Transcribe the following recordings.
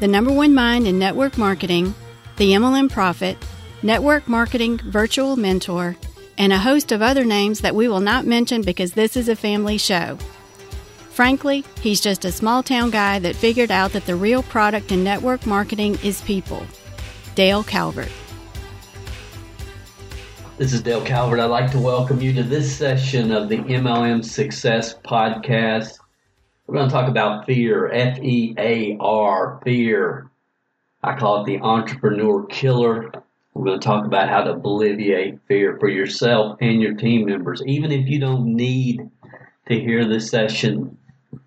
the number one mind in network marketing, the MLM Prophet, network marketing virtual mentor, and a host of other names that we will not mention because this is a family show. Frankly, he's just a small town guy that figured out that the real product in network marketing is people. Dale Calvert. This is Dale Calvert. I'd like to welcome you to this session of the MLM Success Podcast. We're going to talk about fear, F E A R, fear. I call it the entrepreneur killer. We're going to talk about how to alleviate fear for yourself and your team members. Even if you don't need to hear this session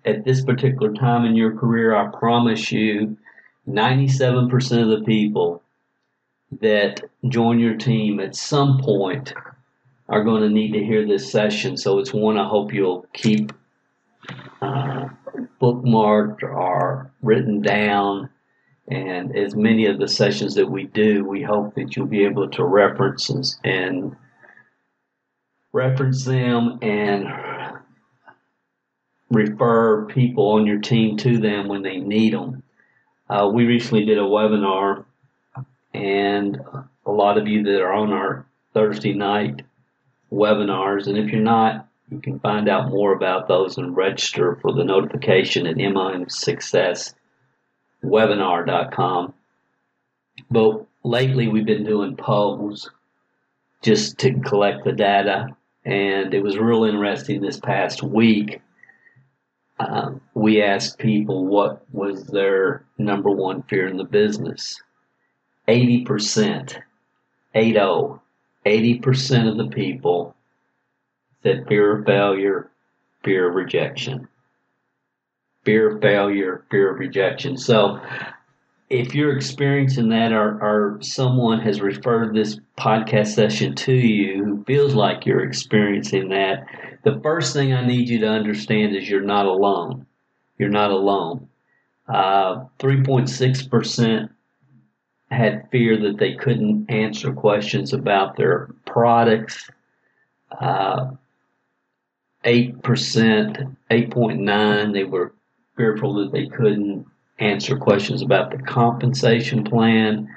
at this particular time in your career, I promise you 97% of the people that join your team at some point are going to need to hear this session. So it's one I hope you'll keep bookmarked or written down. And as many of the sessions that we do, we hope that you'll be able to reference and, and reference them and refer people on your team to them when they need them. Uh, we recently did a webinar, and a lot of you that are on our Thursday night webinars, and if you're not, you can find out more about those and register for the notification at mlmsuccesswebinar.com. But lately we've been doing polls just to collect the data, and it was real interesting this past week. Uh, we asked people what was their number one fear in the business. 80%, 80, 80% of the people said fear of failure, fear of rejection. Fear of failure, fear of rejection. So if you're experiencing that or, or someone has referred this podcast session to you who feels like you're experiencing that, the first thing I need you to understand is you're not alone. You're not alone. Uh, 3.6% had fear that they couldn't answer questions about their products. Uh, 8%, 8.9, they were fearful that they couldn't answer questions about the compensation plan,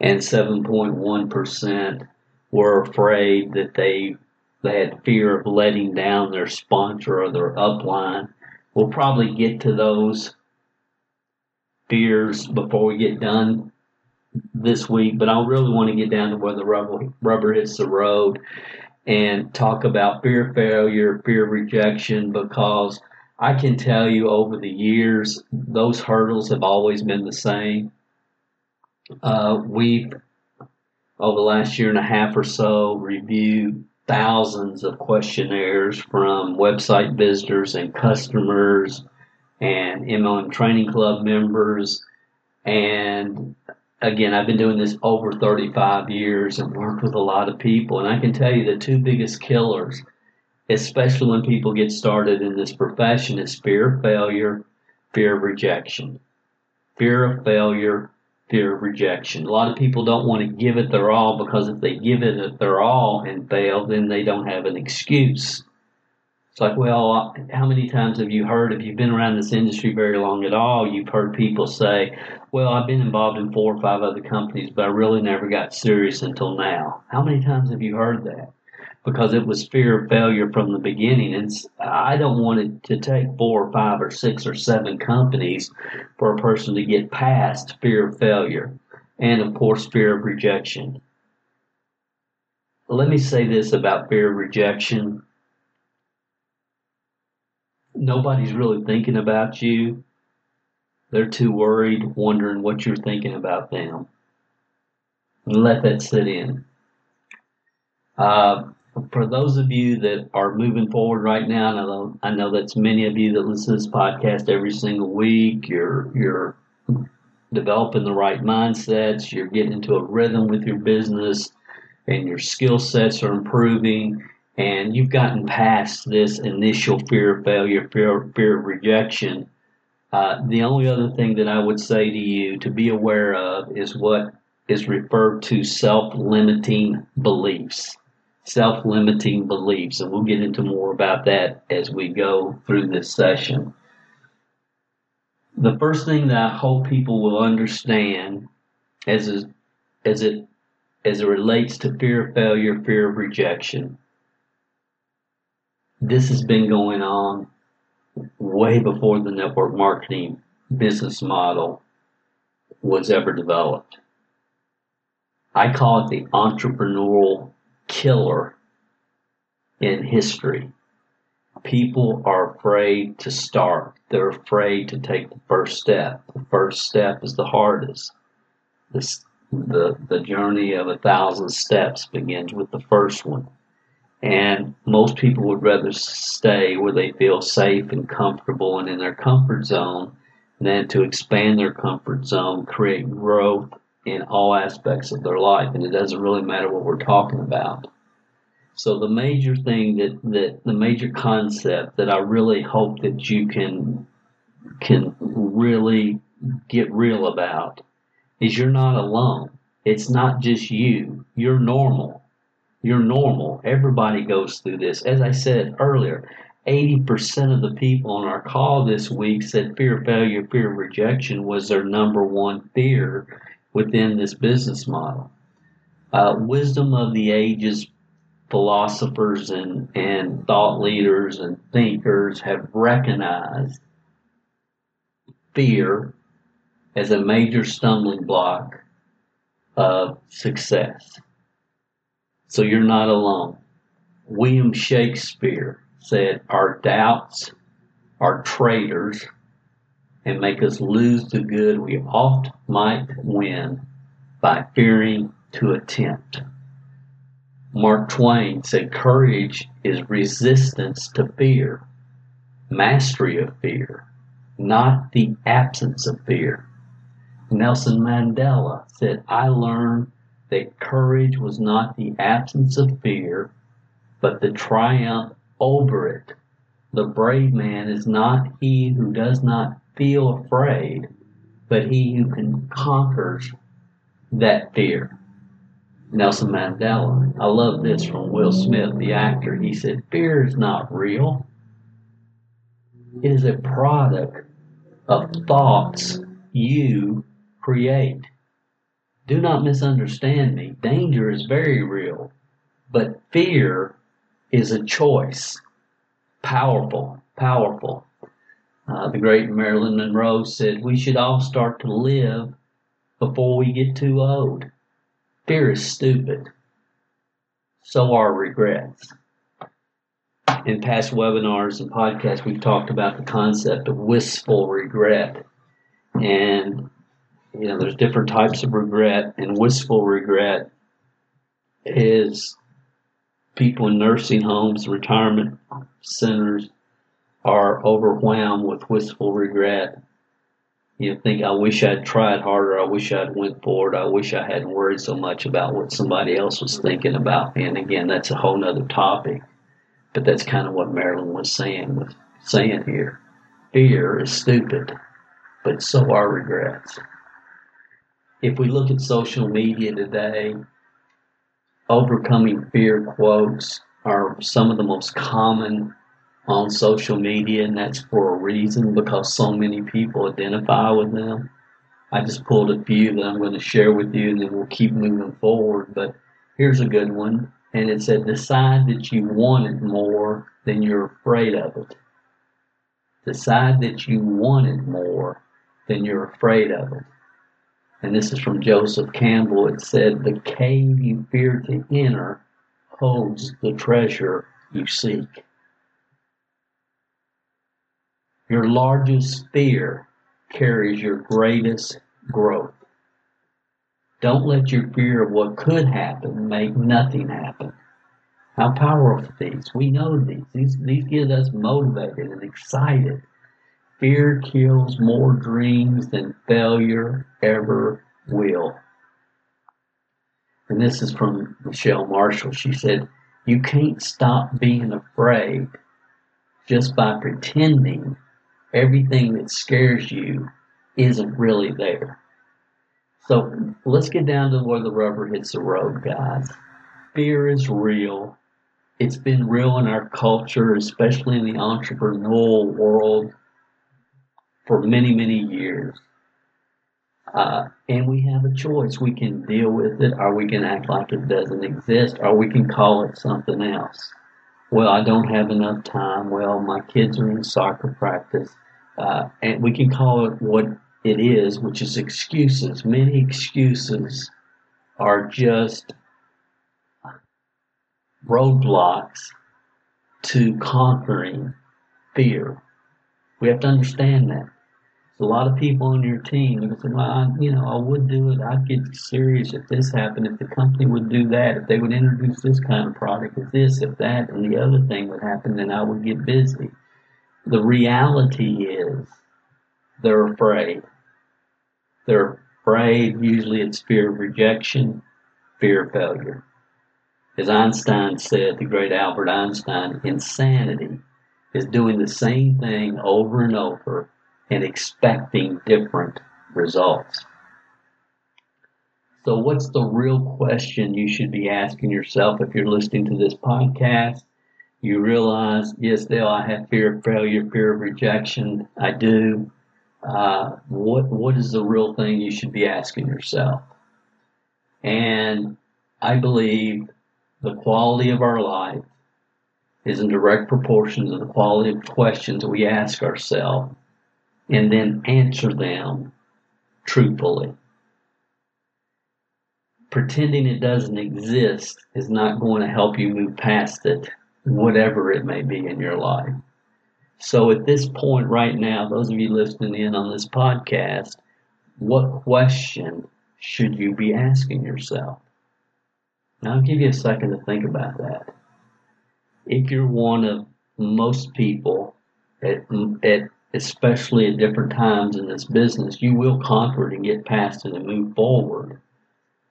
and 7.1% were afraid that they they had fear of letting down their sponsor or their upline. We'll probably get to those fears before we get done this week, but I really want to get down to where the rubber, rubber hits the road and talk about fear failure, fear rejection, because I can tell you over the years, those hurdles have always been the same. Uh, we've, over the last year and a half or so, reviewed thousands of questionnaires from website visitors and customers and MLM Training Club members. And again, I've been doing this over 35 years and worked with a lot of people. And I can tell you the two biggest killers, especially when people get started in this profession, is fear of failure, fear of rejection. Fear of failure, fear of rejection. A lot of people don't want to give it their all because if they give it their all and fail, then they don't have an excuse. It's like, well, how many times have you heard, if you've been around this industry very long at all, you've heard people say, well, I've been involved in four or five other companies, but I really never got serious until now. How many times have you heard that? Because it was fear of failure from the beginning. And I don't want it to take four or five or six or seven companies for a person to get past fear of failure and, of course, fear of rejection. Let me say this about fear of rejection nobody's really thinking about you. They're too worried, wondering what you're thinking about them. Let that sit in. Uh, for those of you that are moving forward right now, I know, I know that's many of you that listen to this podcast every single week. You're you're developing the right mindsets, you're getting into a rhythm with your business, and your skill sets are improving, and you've gotten past this initial fear of failure, fear, fear of rejection. Uh, the only other thing that I would say to you to be aware of is what is referred to self limiting beliefs. Self limiting beliefs, and we'll get into more about that as we go through this session. The first thing that I hope people will understand as, as it as it relates to fear of failure, fear of rejection. This has been going on way before the network marketing business model was ever developed. I call it the entrepreneurial killer in history. People are afraid to start. They're afraid to take the first step. The first step is the hardest. The, the, the journey of a thousand steps begins with the first one. And most people would rather stay where they feel safe and comfortable and in their comfort zone than to expand their comfort zone, create growth in all aspects of their life. And it doesn't really matter what we're talking about. So the major thing that, that the major concept that I really hope that you can can really get real about is you're not alone. It's not just you. You're normal. You're normal. Everybody goes through this. As I said earlier, 80% of the people on our call this week said fear of failure, fear of rejection was their number one fear within this business model. Uh, wisdom of the ages philosophers and, and thought leaders and thinkers have recognized fear as a major stumbling block of success. So you're not alone. William Shakespeare said, Our doubts are traitors and make us lose the good we oft might win by fearing to attempt. Mark Twain said, Courage is resistance to fear, mastery of fear, not the absence of fear. Nelson Mandela said, I learned that courage was not the absence of fear, but the triumph over it. The brave man is not he who does not feel afraid, but he who can conquers that fear. Nelson Mandela. I love this from Will Smith, the actor. He said, Fear is not real. It is a product of thoughts you create. Do not misunderstand me. Danger is very real, but fear is a choice. Powerful, powerful. Uh, the great Marilyn Monroe said, We should all start to live before we get too old. Fear is stupid. So are regrets. In past webinars and podcasts, we've talked about the concept of wistful regret. And, you know, there's different types of regret, and wistful regret is people in nursing homes, retirement centers are overwhelmed with wistful regret you think, I wish I'd tried harder. I wish I'd went forward. I wish I hadn't worried so much about what somebody else was thinking about me. And again, that's a whole nother topic. But that's kind of what Marilyn was saying was saying here. Fear is stupid, but so are regrets. If we look at social media today, overcoming fear quotes are some of the most common on social media, and that's for a reason because so many people identify with them. I just pulled a few that I'm going to share with you, and then we'll keep moving forward. But here's a good one, and it said, Decide that you want it more than you're afraid of it. Decide that you want it more than you're afraid of it. And this is from Joseph Campbell. It said, The cave you fear to enter holds the treasure you seek. Your largest fear carries your greatest growth. Don't let your fear of what could happen make nothing happen. How powerful these. We know these. These, these get us motivated and excited. Fear kills more dreams than failure ever will. And this is from Michelle Marshall. She said, You can't stop being afraid just by pretending everything that scares you isn't really there. So let's get down to where the rubber hits the road, guys. Fear is real. It's been real in our culture, especially in the entrepreneurial world, for many, many years. Uh, and we have a choice. We can deal with it, or we can act like it doesn't exist, or we can call it something else. Well, I don't have enough time. Well, my kids are in soccer practice. Uh, and we can call it what it is, which is excuses. Many excuses are just roadblocks to conquering fear. We have to understand that. a lot of people on your team who say, well, I, you know, I would do it. I'd get serious if this happened, if the company would do that, if they would introduce this kind of product, if this, if that, and the other thing would happen, then I would get busy. The reality is they're afraid. They're afraid, usually it's fear of rejection, fear of failure. As Einstein said, the great Albert Einstein, insanity is doing the same thing over and over and expecting different results. So, what's the real question you should be asking yourself if you're listening to this podcast? You realize, yes, Dale, I have fear of failure, fear of rejection. I do. Uh, what what is the real thing you should be asking yourself? And I believe the quality of our life is in direct proportion to the quality of questions we ask ourselves and then answer them truthfully. Pretending it doesn't exist is not going to help you move past it, whatever it may be in your life. So at this point right now, those of you listening in on this podcast, what question should you be asking yourself? Now I'll give you a second to think about that. If you're one of most people at, at especially at different times in this business, you will conquer it and get past it and move forward.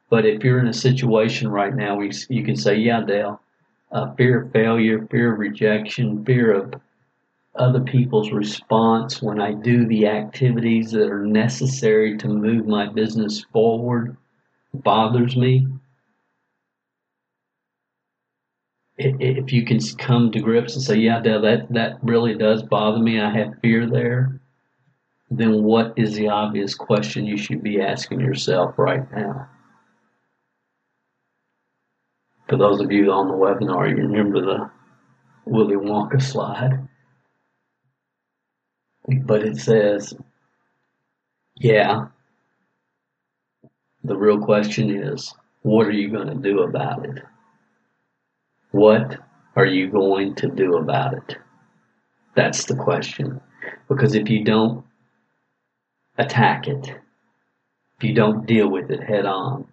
But if you're in a situation right now where you, can say, yeah, Dale, uh, fear of failure, fear of rejection, fear of other people's response when I do the activities that are necessary to move my business forward bothers me. If you can come to grips and say, yeah, that, that really does bother me, I have fear there, then what is the obvious question you should be asking yourself right now? For those of you on the webinar, you remember the Willy Wonka slide but it says, yeah, the real question is, what are you going to do about it? What are you going to do about it? That's the question. Because if you don't attack it, if you don't deal with it head on,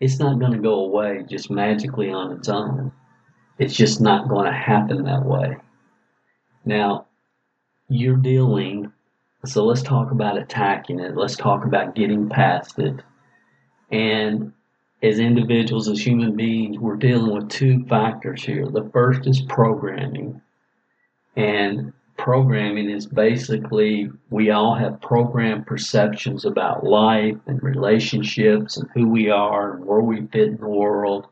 it's not going to go away just magically on its own. It's just not going to happen that way. Now, you're dealing. So let's talk about attacking it. Let's talk about getting past it. And as individuals, as human beings, we're dealing with two factors here. The first is programming. And programming is basically we all have programmed perceptions about life and relationships and who we are and where we fit in the world.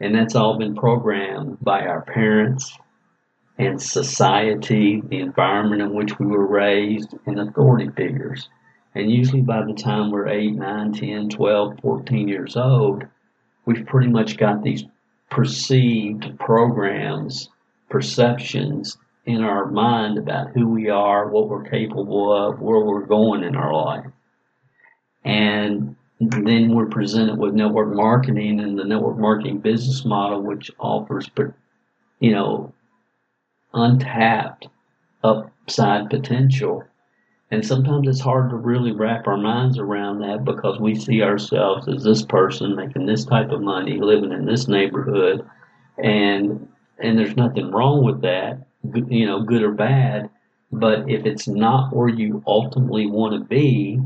And that's all been programmed by our parents, and society, the environment in which we were raised, and authority figures. And usually by the time we're 8, 9, 10, 12, 14 years old, we've pretty much got these perceived programs, perceptions in our mind about who we are, what we're capable of, where we're going in our life. And then we're presented with network marketing and the network marketing business model, which offers, you know, untapped upside potential. And sometimes it's hard to really wrap our minds around that because we see ourselves as this person making this type of money, living in this neighborhood, and and there's nothing wrong with that, you know, good or bad. But if it's not where you ultimately want to be,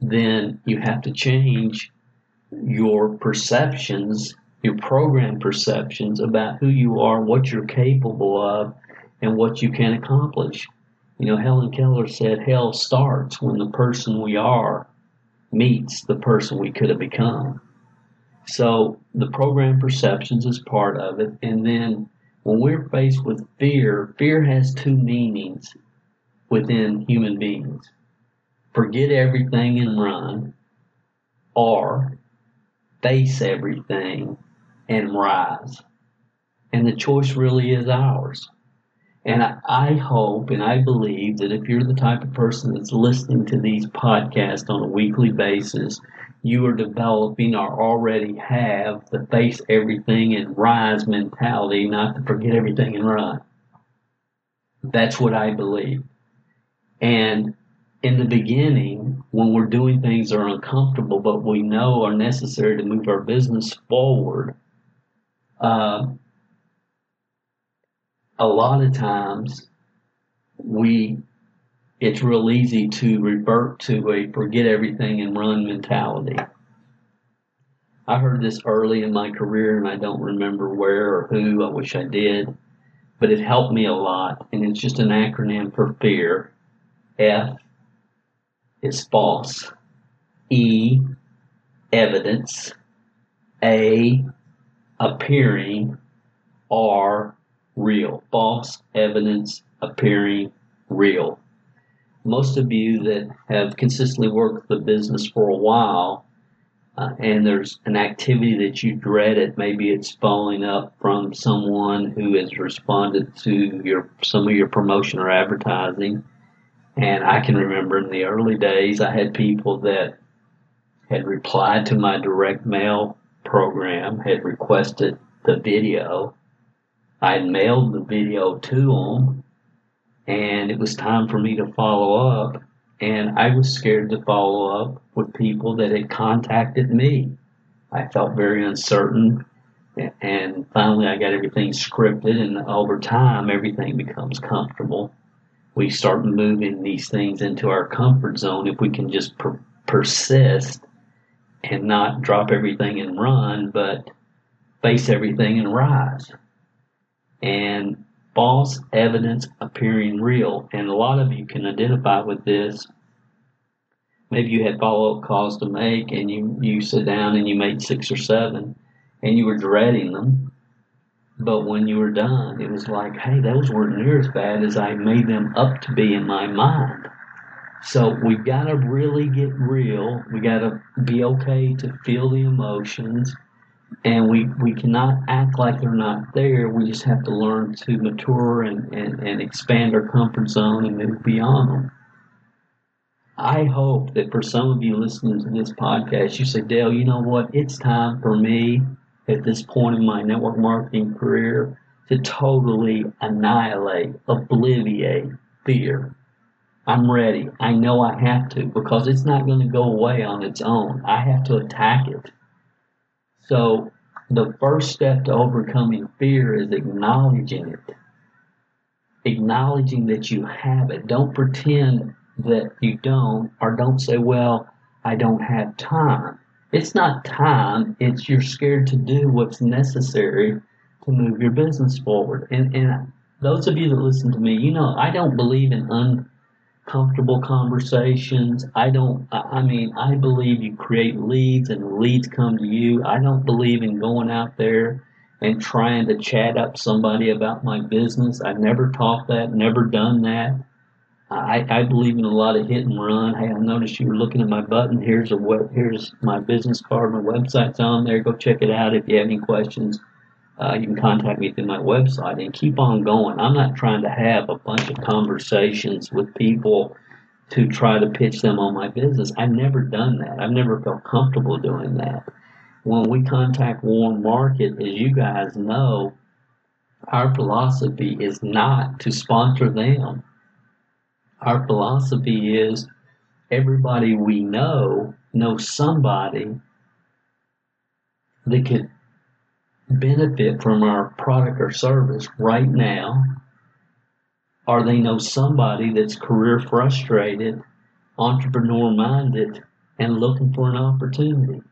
then you have to change your perceptions, your program perceptions about who you are, what you're capable of, and what you can accomplish. You know, Helen Keller said hell starts when the person we are meets the person we could have become. So the program perceptions is part of it. And then when we're faced with fear, fear has two meanings within human beings forget everything and run, or face everything and rise. And the choice really is ours. And I hope and I believe that if you're the type of person that's listening to these podcasts on a weekly basis, you are developing or already have the face everything and rise mentality, not to forget everything and run. That's what I believe. And in the beginning, when we're doing things that are uncomfortable, but we know are necessary to move our business forward, uh, a lot of times we it's real easy to revert to a forget everything and run mentality. I heard this early in my career and I don't remember where or who, I wish I did, but it helped me a lot and it's just an acronym for fear. F is false. E, evidence. A, appearing. R, real. False evidence appearing real. Most of you that have consistently worked the business for a while, uh, and there's an activity that you dreaded, maybe it's following up from someone who has responded to your some of your promotion or advertising. And I can remember in the early days, I had people that had replied to my direct mail program, had requested the video, I had mailed the video to them, and it was time for me to follow up. And I was scared to follow up with people that had contacted me. I felt very uncertain. And finally, I got everything scripted, and over time, everything becomes comfortable. We start moving these things into our comfort zone if we can just per- persist and not drop everything and run, but face everything and rise and false evidence appearing real. And a lot of you can identify with this. Maybe you had follow up calls to make and you, you sit down and you made six or seven and you were dreading them. But when you were done, it was like, hey, those weren't near as bad as I made them up to be in my mind. So we've got to really get real. We got to be okay to feel the emotions and we, we cannot act like they're not there. We just have to learn to mature and, and, and expand our comfort zone and move beyond them. I hope that for some of you listening to this podcast, you say, Dale, you know what? It's time for me at this point in my network marketing career to totally annihilate, obliviate fear. I'm ready. I know I have to because it's not going to go away on its own. I have to attack it. So the first step to overcoming fear is acknowledging it. Acknowledging that you have it. Don't pretend that you don't, or don't say, well, I don't have time. It's not time, it's you're scared to do what's necessary to move your business forward. And, and those of you that listen to me, you know, I don't believe in un, comfortable conversations. I don't, I mean, I believe you create leads and leads come to you. I don't believe in going out there and trying to chat up somebody about my business. I've never taught that, never done that. I, I believe in a lot of hit and run. Hey, I noticed you were looking at my button. Here's a web, here's my business card. My website's on there. Go check it out if you have any questions uh, you can contact me through my website and keep on going. I'm not trying to have a bunch of conversations with people to try to pitch them on my business. I've never done that. I've never felt comfortable doing that. When we contact Warm Market, as you guys know, our philosophy is not to sponsor them. Our philosophy is everybody we know knows somebody that could benefit from our product or service right now or they know somebody that's career frustrated, entrepreneur minded, and looking for an opportunity.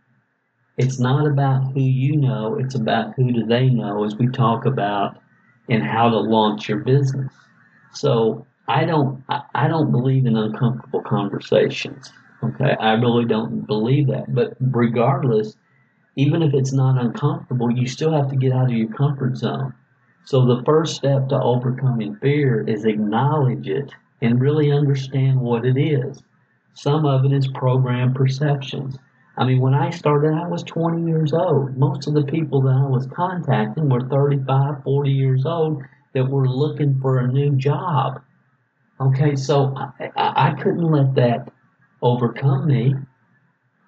It's not about who you know, it's about who do they know as we talk about and how to launch your business. So I don't I don't believe in uncomfortable conversations. Okay. I really don't believe that. But regardless, even if it's not uncomfortable, you still have to get out of your comfort zone. So the first step to overcoming fear is acknowledge it and really understand what it is. Some of it is program perceptions. I mean, when I started, I was 20 years old. Most of the people that I was contacting were 35, 40 years old that were looking for a new job. Okay, so I, I couldn't let that overcome me.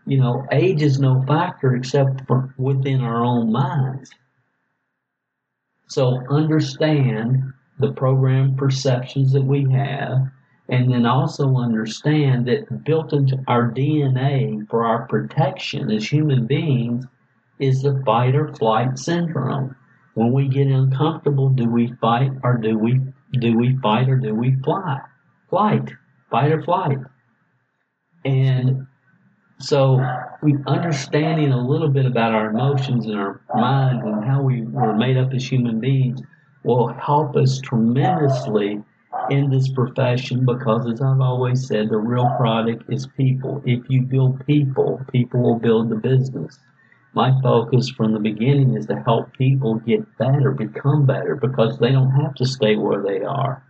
You know, age is no factor except for within our own minds. So understand the program perceptions that we have, and then also understand that built into our DNA for our protection as human beings is the fight or flight syndrome. When we get uncomfortable, do we fight or do we do we fight or do we fly? Flight, fight or flight. And so we understanding a little bit about our emotions and our minds and how we were made up as human beings will help us tremendously in this profession because as I've always said, the real product is people. If you build people, people will build the business. My focus from the beginning is to help people get better, become better, because they don't have to stay where they are.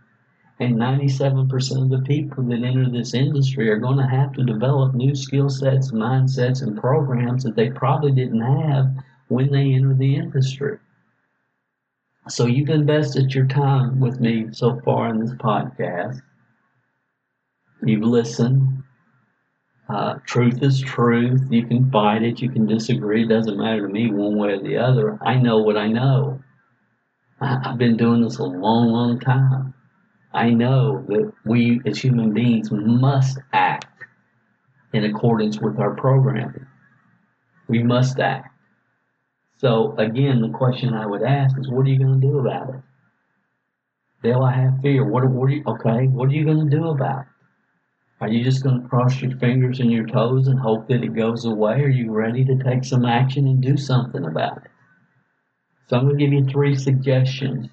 And 97% of the people that enter this industry are going to have to develop new skill sets, mindsets, and programs that they probably didn't have when they enter the industry. So you've invested your time with me so far in this podcast. You've listened. Uh, truth is truth. You can fight it. You can disagree. It doesn't matter to me one way or the other. I know what I know. I've been doing this a long, long time. I know that we as human beings must act in accordance with our programming. We must act. So again, the question I would ask is, what are you going to do about it? Dale, I have fear. What, what are you, okay, what are you going to do about it? Are you just going to cross your fingers and your toes and hope that it goes away? Are you ready to take some action and do something about it? So I'm going to give you three suggestions.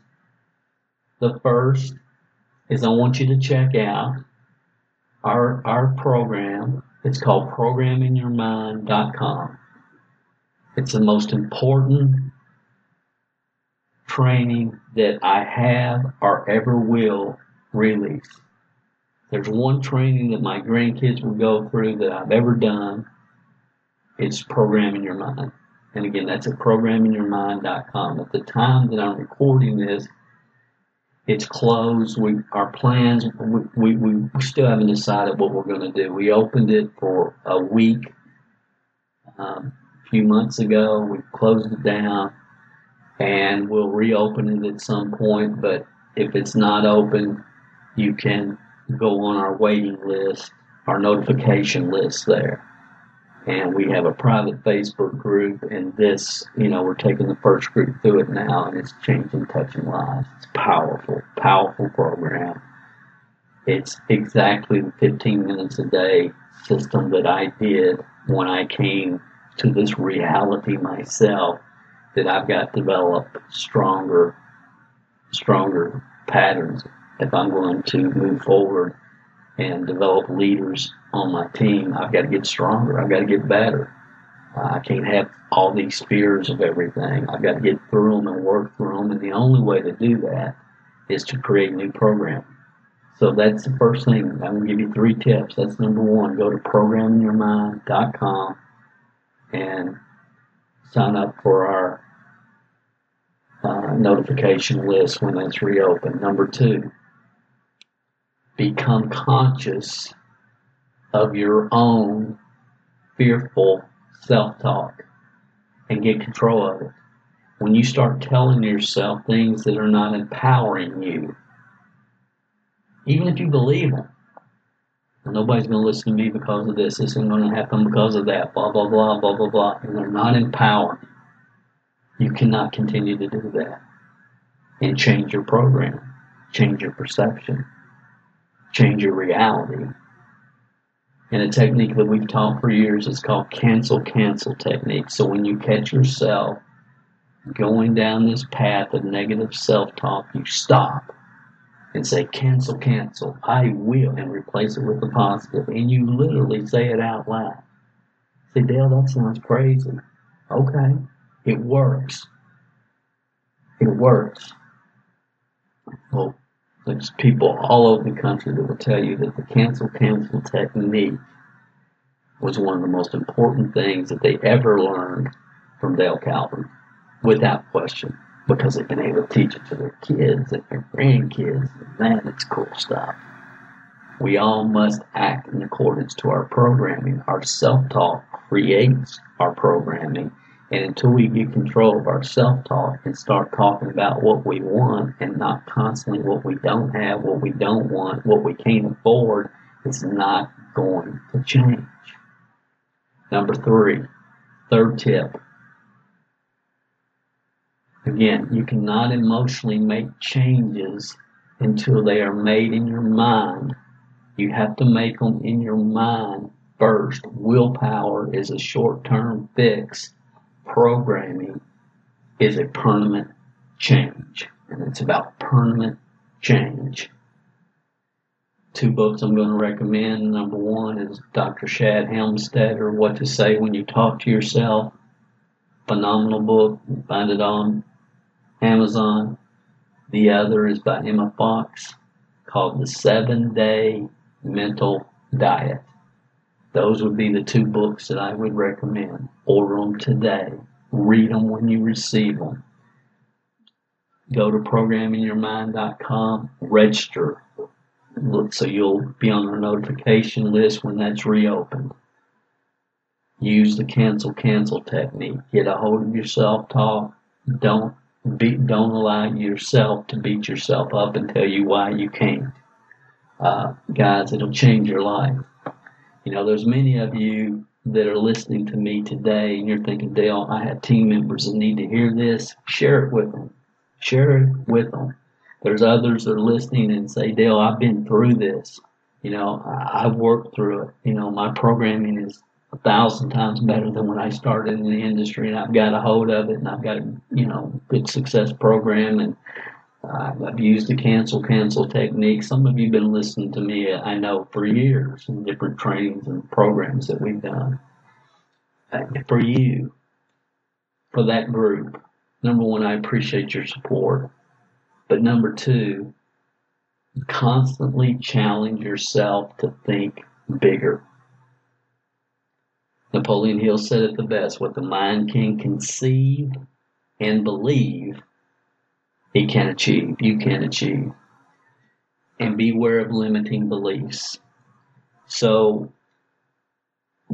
The first is I want you to check out our, our program. It's called programmingyourmind.com. It's the most important training that I have or ever will release. There's one training that my grandkids will go through that I've ever done. It's programming your mind. And again, that's at programmingyourmind.com. At the time that I'm recording this, it's closed. We our plans we, we, we still haven't decided what we're going to do. We opened it for a week um, a few months ago. We closed it down, and we'll reopen it at some point. But if it's not open, you can go on our waiting list, our notification list there and we have a private Facebook group. And this, you know, we're taking the first group through it now, and it's changing, touching lives. It's powerful, powerful program. It's exactly the 15 minutes a day system that I did when I came to this reality myself. That I've got to develop stronger, stronger patterns if I'm going to move forward and develop leaders on my team, I've got to get stronger. I've got to get better. I can't have all these fears of everything. I've got to get through them and work through them. And the only way to do that is to create new programs. So that's the first thing. I'm going to give you three tips. That's number one. Go to programmingyourmind.com and sign up for our uh, notification list when it's reopened. Number two, become conscious of your own fearful self talk and get control of it. When you start telling yourself things that are not empowering you, even if you believe them, nobody's going to listen to me because of this, this isn't going to happen because of that, blah, blah, blah, blah, blah, blah, and they're not empowering, you cannot continue to do that and change your program change your perception, change your reality. And a technique that we've taught for years is called cancel cancel technique. So when you catch yourself going down this path of negative self talk, you stop and say, cancel, cancel, I will, and replace it with the positive. And you literally say it out loud. Say, Dale, that sounds crazy. Okay, it works. It works. Well, there's people all over the country that will tell you that the cancel, cancel technique was one of the most important things that they ever learned from Dale Calvert, without question because they've been able to teach it to their kids and their grandkids. And man, it's cool stuff. We all must act in accordance to our programming. Our self talk creates our programming. And until we get control of our self talk and start talking about what we want and not constantly what we don't have, what we don't want, what we can't afford, it's not going to change. Number three, third tip Again, you cannot emotionally make changes until they are made in your mind. You have to make them in your mind first. Willpower is a short term fix, programming is a permanent change. And it's about permanent change. Two books I'm going to recommend. Number one is Dr. Shad Helmstetter, What to Say When You Talk to Yourself. Phenomenal book. You Find it on Amazon. The other is by Emmet Fox called The Seven Day Mental Diet. Those would be the two books that I would recommend. Order them today. Read them when you receive them. Go to programmingyourmind.com, register so you'll be on our notification list when that's reopened. Use the cancel cancel technique. Get a hold of yourself talk. Don't don't allow yourself to beat yourself up and tell you why you can't. Uh, guys, it'll change your life. You know, there's many of you that are listening to me today and you're thinking, Dale, I have team members that need to hear this. Share it with them. Share it with them. There's others that are listening and say, Dale, I've been through this. You know, I've worked through it. You know, my programming is a thousand times better than when I started in the industry, and I've got a hold of it, and I've got you know good success program, and I've used the cancel cancel technique. Some of you've been listening to me, I know, for years in different trainings and programs that we've done. For you, for that group, number one, I appreciate your support, but number two, constantly challenge yourself to think bigger Napoleon Hill said it the best what the mind can conceive and believe, it can achieve, you can achieve. And beware of limiting beliefs. So,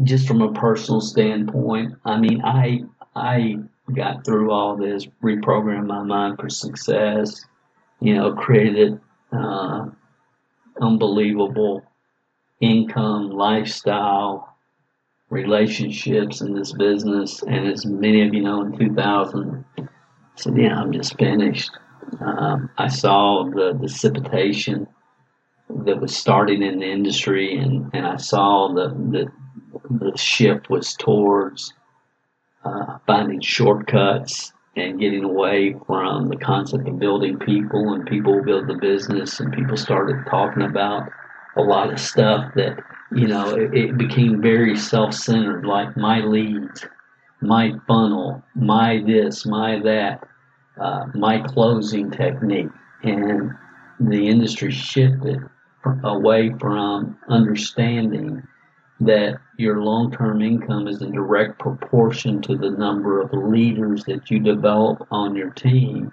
just from a personal standpoint, I mean, I I got through all this, reprogrammed my mind for success, you know, created uh, unbelievable income, lifestyle, relationships in this business. And as many of you know, in 2000, I said, yeah, I'm just finished. Um, I saw the dissipation that was starting in the industry, and, and I saw that the, the shift was towards uh, finding shortcuts and getting away from the concept of building people, and people build the business, and people started talking about a lot of stuff that you know, it, it became very self centered, like my leads, my funnel, my this, my that, uh, my closing technique. And the industry shifted away from understanding that your long term income is in direct proportion to the number of leaders that you develop on your team.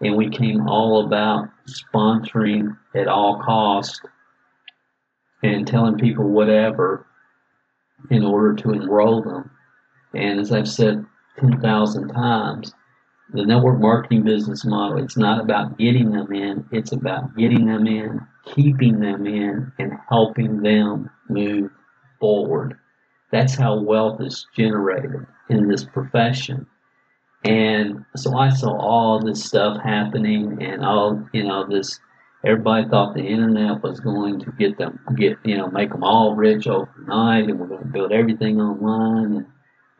And we came all about sponsoring at all costs and telling people whatever in order to enroll them. And as I've said 10,000 times, the network marketing business model, it's not about getting them in, it's about getting them in, keeping them in, and helping them move forward. That's how wealth is generated in this profession. And so I saw all this stuff happening and all, you know, this Everybody thought the internet was going to get them, get you know, make them all rich overnight, and we're going to build everything online, and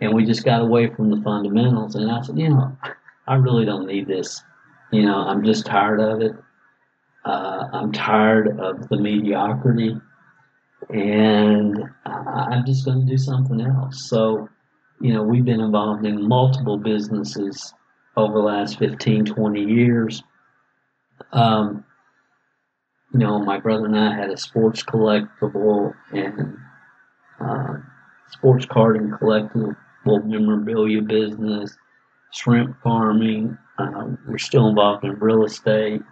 and we just got away from the fundamentals. And I said, you know, I really don't need this. You know, I'm just tired of it. Uh, I'm tired of the mediocrity, and I'm just going to do something else. So, you know, we've been involved in multiple businesses over the last 15, 20 years. Um, you know, my brother and I had a sports collectible and uh, sports card and collectible memorabilia business, shrimp farming. Um, we're still involved in real estate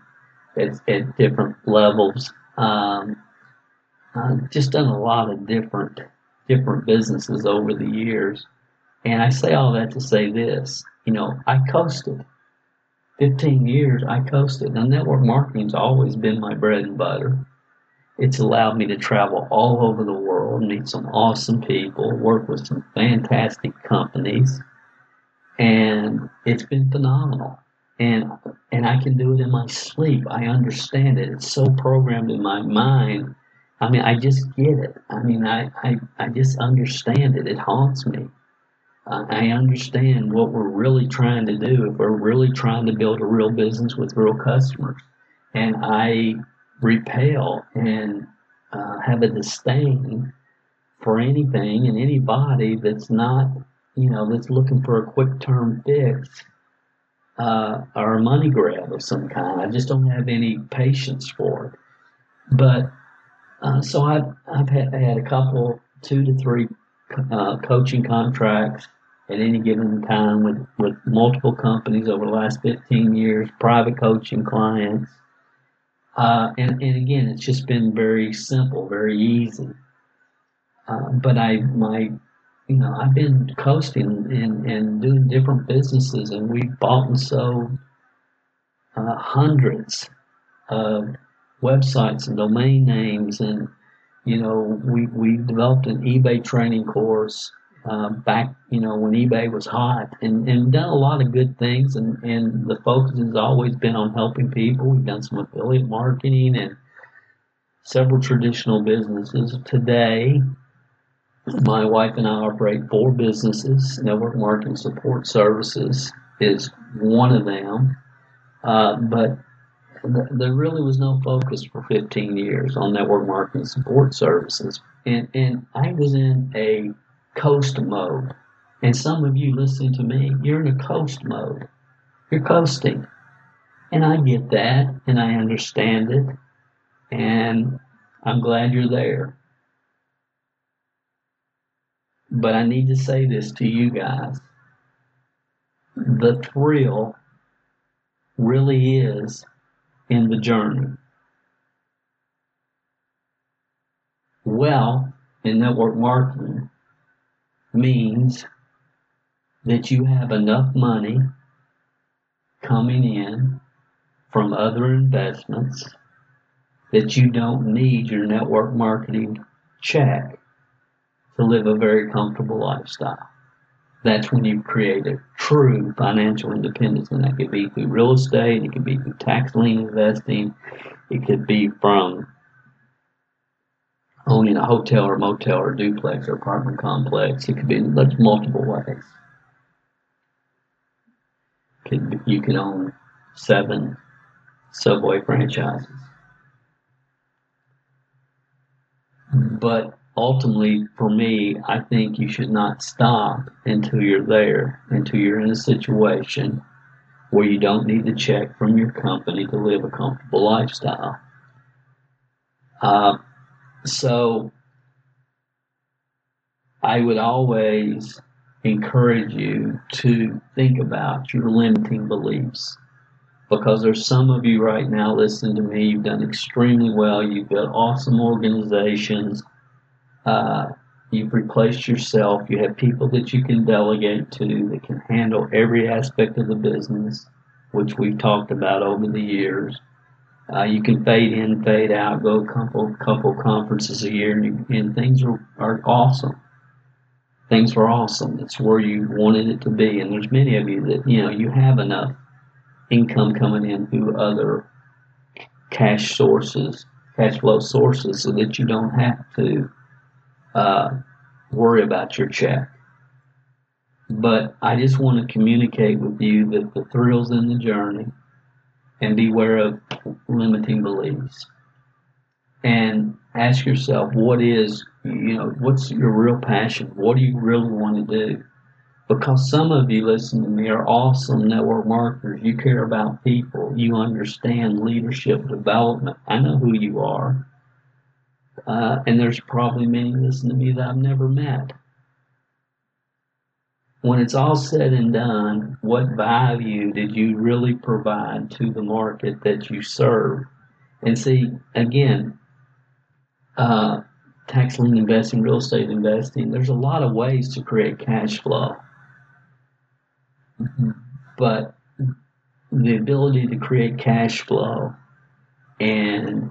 at, at different levels. Um, I've just done a lot of different different businesses over the years, and I say all that to say this: you know, I coasted. 15 years, I coasted. Now, network marketing's always been my bread and butter. It's allowed me to travel all over the world, meet some awesome people, work with some fantastic companies, and it's been phenomenal and and I can do it in my sleep. I understand it. It's so programmed in my mind. I mean, I just get it. I mean, I I, I just understand it. It haunts me. I understand what we're really trying to do if we're really trying to build a real business with real customers. And I repel and uh, have a disdain for anything and anybody that's not, you know, that's looking for a quick term fix uh, or a money grab of some kind. I just don't have any patience for it. But uh, so I've, I've had, had, a couple, two to three uh, coaching contracts at any given time with, with multiple companies over the last 15 years, private coaching clients. Uh, and, and again, it's just been very simple, very easy. Uh, but I, my you know, I've been coasting and, and doing different businesses, and we've bought and sold uh, hundreds of websites and domain names, and you know, we we developed an eBay training course uh, back, you know, when eBay was hot, and and done a lot of good things, and and the focus has always been on helping people. We've done some affiliate marketing and several traditional businesses. Today, my wife and I operate four businesses. Network Marketing Support Services is one of them. Uh, but th- there really was no focus for 15 years on network marketing support services. And, and I was in a coast mode. And some of you listening to me, you're in a coast mode. You're coasting. And I get that and I understand it. And I'm glad you're there. But I need to say this to you guys. The thrill really is in the journey. Well, in network marketing means that you have enough money coming in from other investments that you don't need your network marketing check to live a very comfortable lifestyle. That's when you create a true financial independence, and that could be through real estate, it could be through tax lien investing, it could be from owning a hotel or motel or duplex or apartment complex. It could be in multiple ways. Could you can own seven Subway franchises. But ultimately, for me, I think you should not stop until you're there, until you're in a situation where you don't need to check from your company to live a comfortable lifestyle. Uh, so, I would always encourage you to think about your limiting beliefs because there's some of you right now listening to me you've done extremely well you've built awesome organizations uh, you've replaced yourself. You have people that you can delegate to that can handle every aspect of the business, which we've talked about over the years. Uh, you can fade in, fade out, go a couple couple conferences a year, and, you, and things are, are awesome. Things are awesome. It's where you wanted it to be, and there's many of you that you know you have enough income coming in through other cash sources, cash flow sources, so that you don't have to uh, worry about your check. But I just want to communicate with you that the thrills in the journey and beware of limiting beliefs. And ask yourself, what is, you know, what's your real passion? What do you really want to do? Because some of you listen to me are awesome network marketers. You care about people. You understand leadership development. I know who you are. Uh, and there's probably many listen to me that I've never met when it's all said and done, what value did you really provide to the market that you serve? And see, again, uh, tax lien investing, real estate investing, there's a lot of ways to create cash flow. But the ability to create cash flow and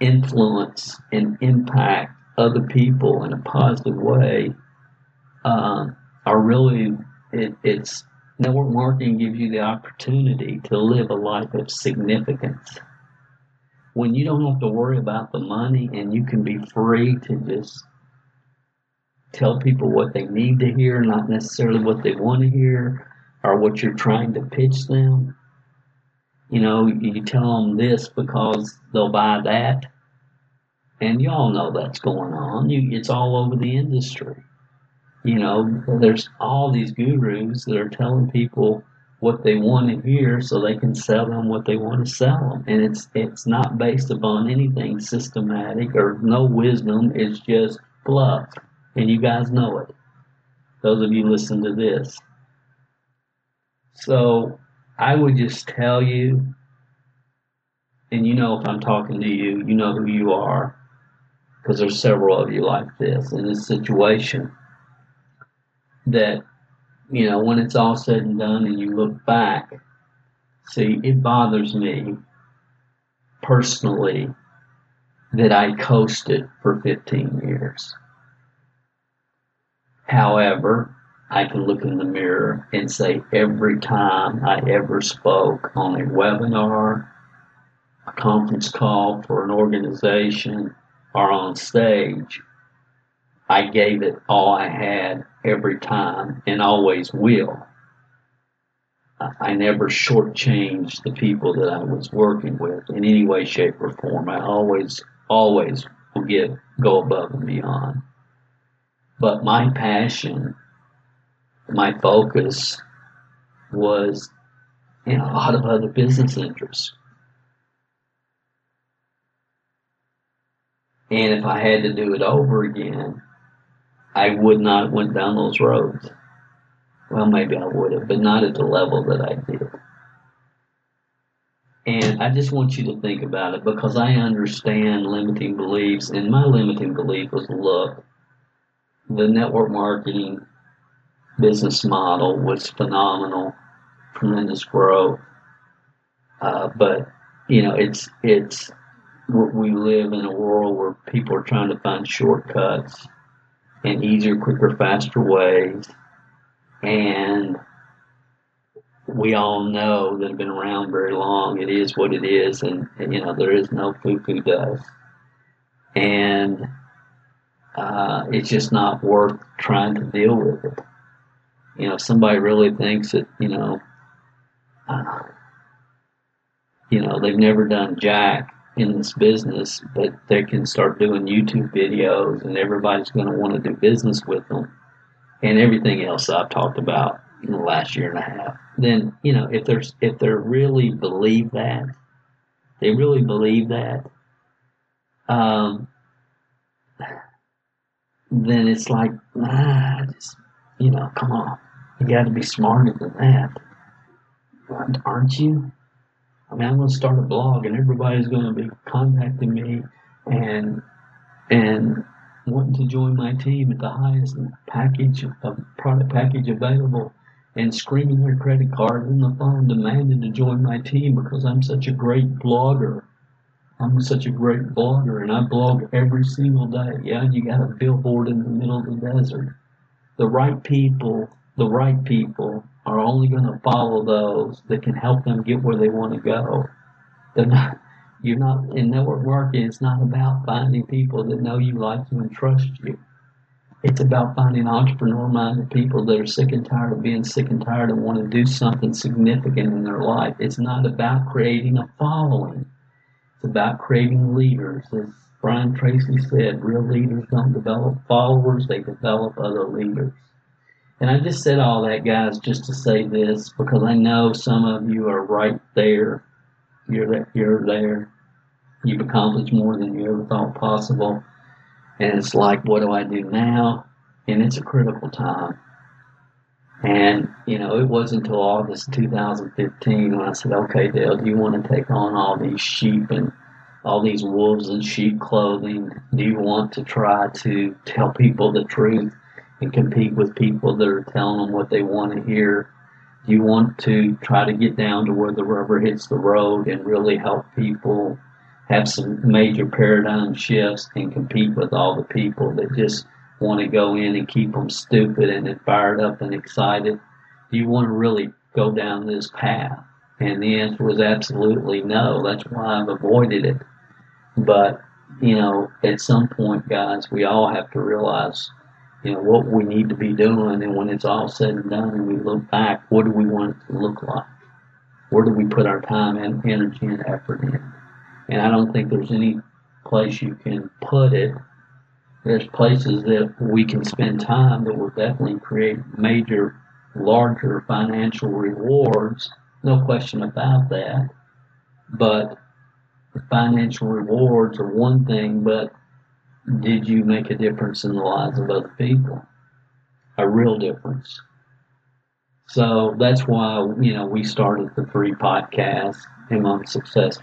influence and impact other people in a positive way uh, are really it, it's network marketing gives you the opportunity to live a life of significance. When you don't have to worry about the money and you can be free to just tell people what they need to hear not necessarily what they want to hear or what you're trying to pitch them you know you tell them this because they'll buy that and y'all know that's going on you, it's all over the industry you know, there's all these gurus that are telling people what they want to hear so they can sell them what they want to sell them. And it's it's not based upon anything systematic or no wisdom. It's just fluff. And you guys know it. Those of you listen to this. So I would just tell you, and you know if I'm talking to you, you know who you are, because there's several of you like this in this situation that, you know, when it's all said and done and you look back, see, it bothers me personally that I coasted for 15 years. However, I can look in the mirror and say every time I ever spoke on a webinar, a conference call for an organization, or on stage, I gave it all I had every time and always will. I never shortchanged the people that I was working with in any way, shape, or form. I always, always will get go above and beyond. But my passion, my focus was in a lot of other business interests. And if I had to do it over again, I would not went down those roads. Well, maybe I would have, but not at the level that I did. And I just want you to think about it because I understand limiting beliefs, and my limiting belief was look, the network marketing business model was phenomenal, tremendous growth. Uh, but you know, it's it's we live in a world where people are trying to find shortcuts and easier, quicker, faster ways. And we all know that have been around very long. It is what it is, and, and you know there is no foo-foo dust, and uh, it's just not worth trying to deal with it. You know, somebody really thinks that you know, uh, you know they've never done jack, in this business, but they can start doing YouTube videos and everybody's going to want to do business with them and everything else I've talked about in the last year and a half. Then, you know, if there's, if they really believe that, they really believe that, um, then it's like, ah, just, you know, come on. You got to be smarter than that. Aren't you? I mean, I'm going to start a blog, and everybody's going to be contacting me and and wanting to join my team at the highest package of product package available, and screaming their credit card on the phone, demanding to join my team because I'm such a great blogger. I'm such a great blogger, and I blog every single day. Yeah, you got a billboard in the middle of the desert. The right people, the right people are only going to follow those that can help them get where they want to go. They're not. You're not in network marketing. It's not about finding people that know you, like you, and trust you. It's about finding entrepreneur-minded people that are sick and tired of being sick and tired and want to do something significant in their life. It's not about creating a following. It's about creating leaders. As Brian Tracy said, real leaders don't develop followers; they develop other leaders. And I just said all that, guys, just to say this because I know some of you are right there. You're. You're there. You've accomplished more than you ever thought possible. And it's like, what do I do now? And it's a critical time. And, you know, it wasn't until August 2015 when I said, okay, Dale, do you want to take on all these sheep and all these wolves in sheep clothing? Do you want to try to tell people the truth? and compete with people that are telling them what they want to hear? Do you want to try to get down to where the rubber hits the road and really help people have some major paradigm shifts and compete with all the people that just want to go in and keep them stupid and fired up and excited? Do you want to really go down this path? And the answer was absolutely no. That's why I've avoided it. But, you know, at some point, guys, we all have to realize you know, what we need to be doing. And when it's all said and done and we look back, what do we want it to look like? Where do we put our time and energy and effort in? And I don't think there's any place you can put it. There's places that we can spend time that will definitely create major, larger financial rewards. No question about that. But the financial rewards are one thing, but did you make a difference in the lives of other people? A real difference. So that's why, you know, we started the three podcasts, MLM Success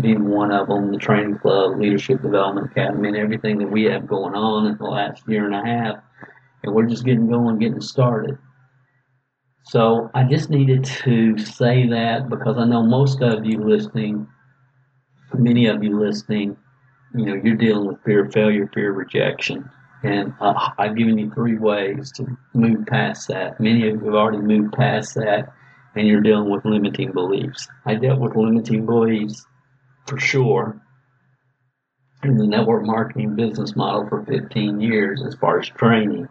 being one of them, the Training Club, Leadership Development Academy, and everything that we have going on in the last year and a half. And we're just getting going, getting started. So I just needed to say that because I know most of you listening, many of you listening, you know, you're dealing with fear of failure, fear of rejection. And uh, I've given you three ways to move past that. Many of you have already moved past that, and you're dealing with limiting beliefs. I dealt with limiting beliefs for sure in the network marketing business model for 15 years as far as training.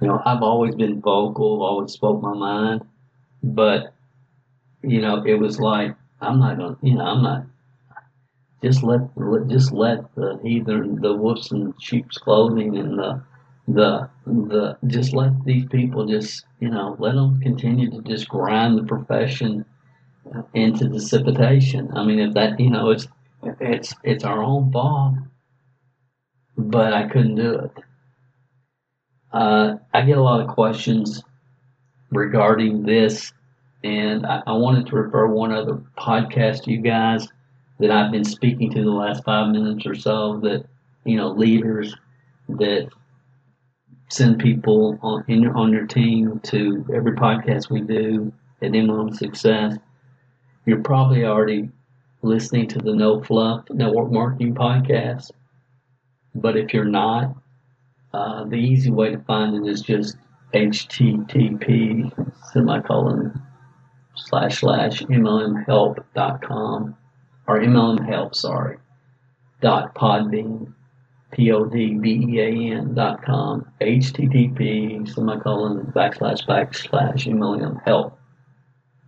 You know, I've always been vocal, always spoke my mind, but, you know, it was like, I'm not going to, you know, I'm not just let just let the either the wolves in sheep's clothing and the the the just let these people just you know let them continue to just grind the profession into dissipation. I mean, if that you know it's it's it's our own fault, but I couldn't do it. Uh, I get a lot of questions regarding this, and I, I wanted to refer one other podcast to you guys that I've been speaking to the last five minutes or so that, you know, leaders that send people on in your, on your team to every podcast we do at MLM Success. You're probably already listening to the No Fluff Network Marketing Podcast. But if you're not, uh, the easy way to find it is just http semicolon slash slash mlmhelp.com or MLM Help, sorry, dot podbean, P-O-D-B-E-A-N dot com, http semicolon backslash backslash MLM Help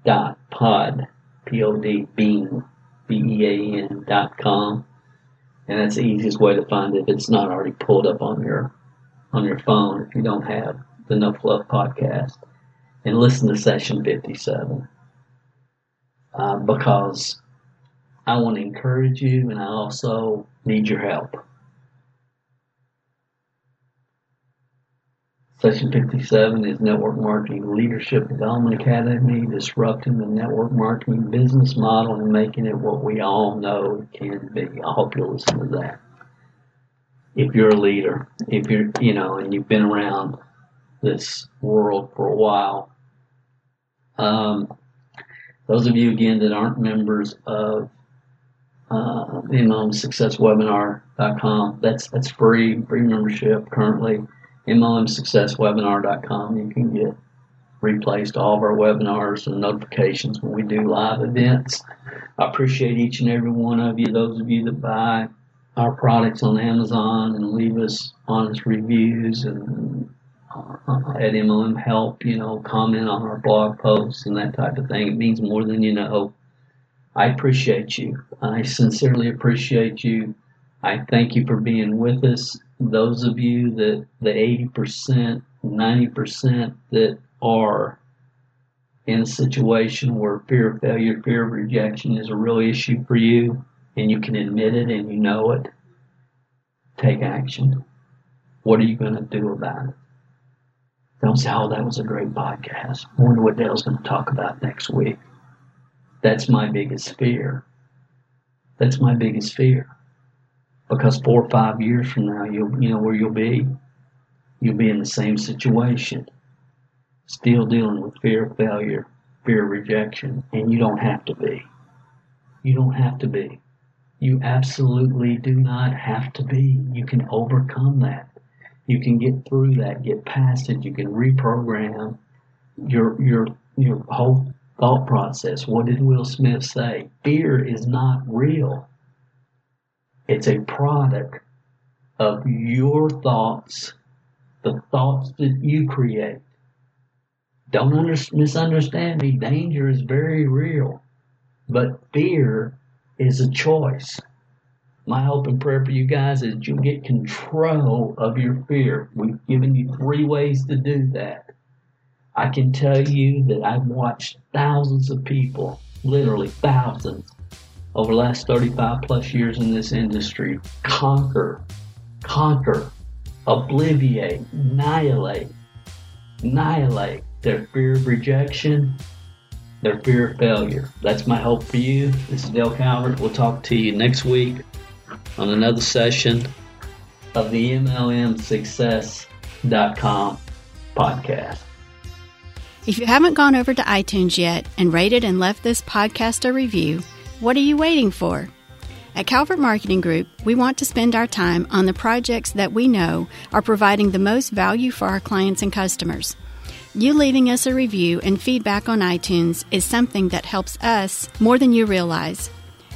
dot pod, P-O-D bean, B-E-A-N dot com. And that's the easiest way to find it if it's not already pulled up on your on your phone if you don't have the No Fluff podcast. And listen to session 57. Uh, because I want to encourage you, and I also need your help. Section 57 is Network Marketing Leadership Development Academy, disrupting the network marketing business model and making it what we all know it can be. I hope you'll listen to that. If you're a leader, if you're, you know, and you've been around this world for a while, um, those of you again that aren't members of uh, MLMSuccessWebinar.com. That's that's free, free membership currently. MLMSuccessWebinar.com. You can get replays to all of our webinars and notifications when we do live events. I appreciate each and every one of you, those of you that buy our products on Amazon and leave us honest reviews and at MLM Help, you know, comment on our blog posts and that type of thing. It means more than you know. I appreciate you. I sincerely appreciate you. I thank you for being with us. Those of you that the 80%, 90% that are in a situation where fear of failure, fear of rejection is a real issue for you, and you can admit it and you know it, take action. What are you going to do about it? Don't say, oh, that was a great podcast. I wonder what Dale's going to talk about next week. That's my biggest fear. That's my biggest fear. Because four or five years from now, you'll, you know where you'll be? You'll be in the same situation still dealing with fear of failure, fear of rejection, and you don't have to be. You don't have to be. You absolutely do not have to be. You can overcome that. You can get through that, get past it. You can reprogram your your your whole thought process. What did Will Smith say? Fear is not real. It's a product of your thoughts, the thoughts that you create. Don't under, misunderstand me. Danger is very real, but fear is a choice. My hope and prayer for you guys is you'll get control of your fear. We've given you three ways to do that. I can tell you that I've watched thousands of people, literally thousands, over the last 35 plus years in this industry conquer, conquer, obliviate, annihilate, annihilate their fear of rejection, their fear of failure. That's my hope for you. This is Dale Calvert. We'll talk to you next week on another session of the MLMSuccess.com podcast. If you haven't gone over to iTunes yet and rated and left this podcast a review, what are you waiting for? At Calvert Marketing Group, we want to spend our time on the projects that we know are providing the most value for our clients and customers. You leaving us a review and feedback on iTunes is something that helps us more than you realize.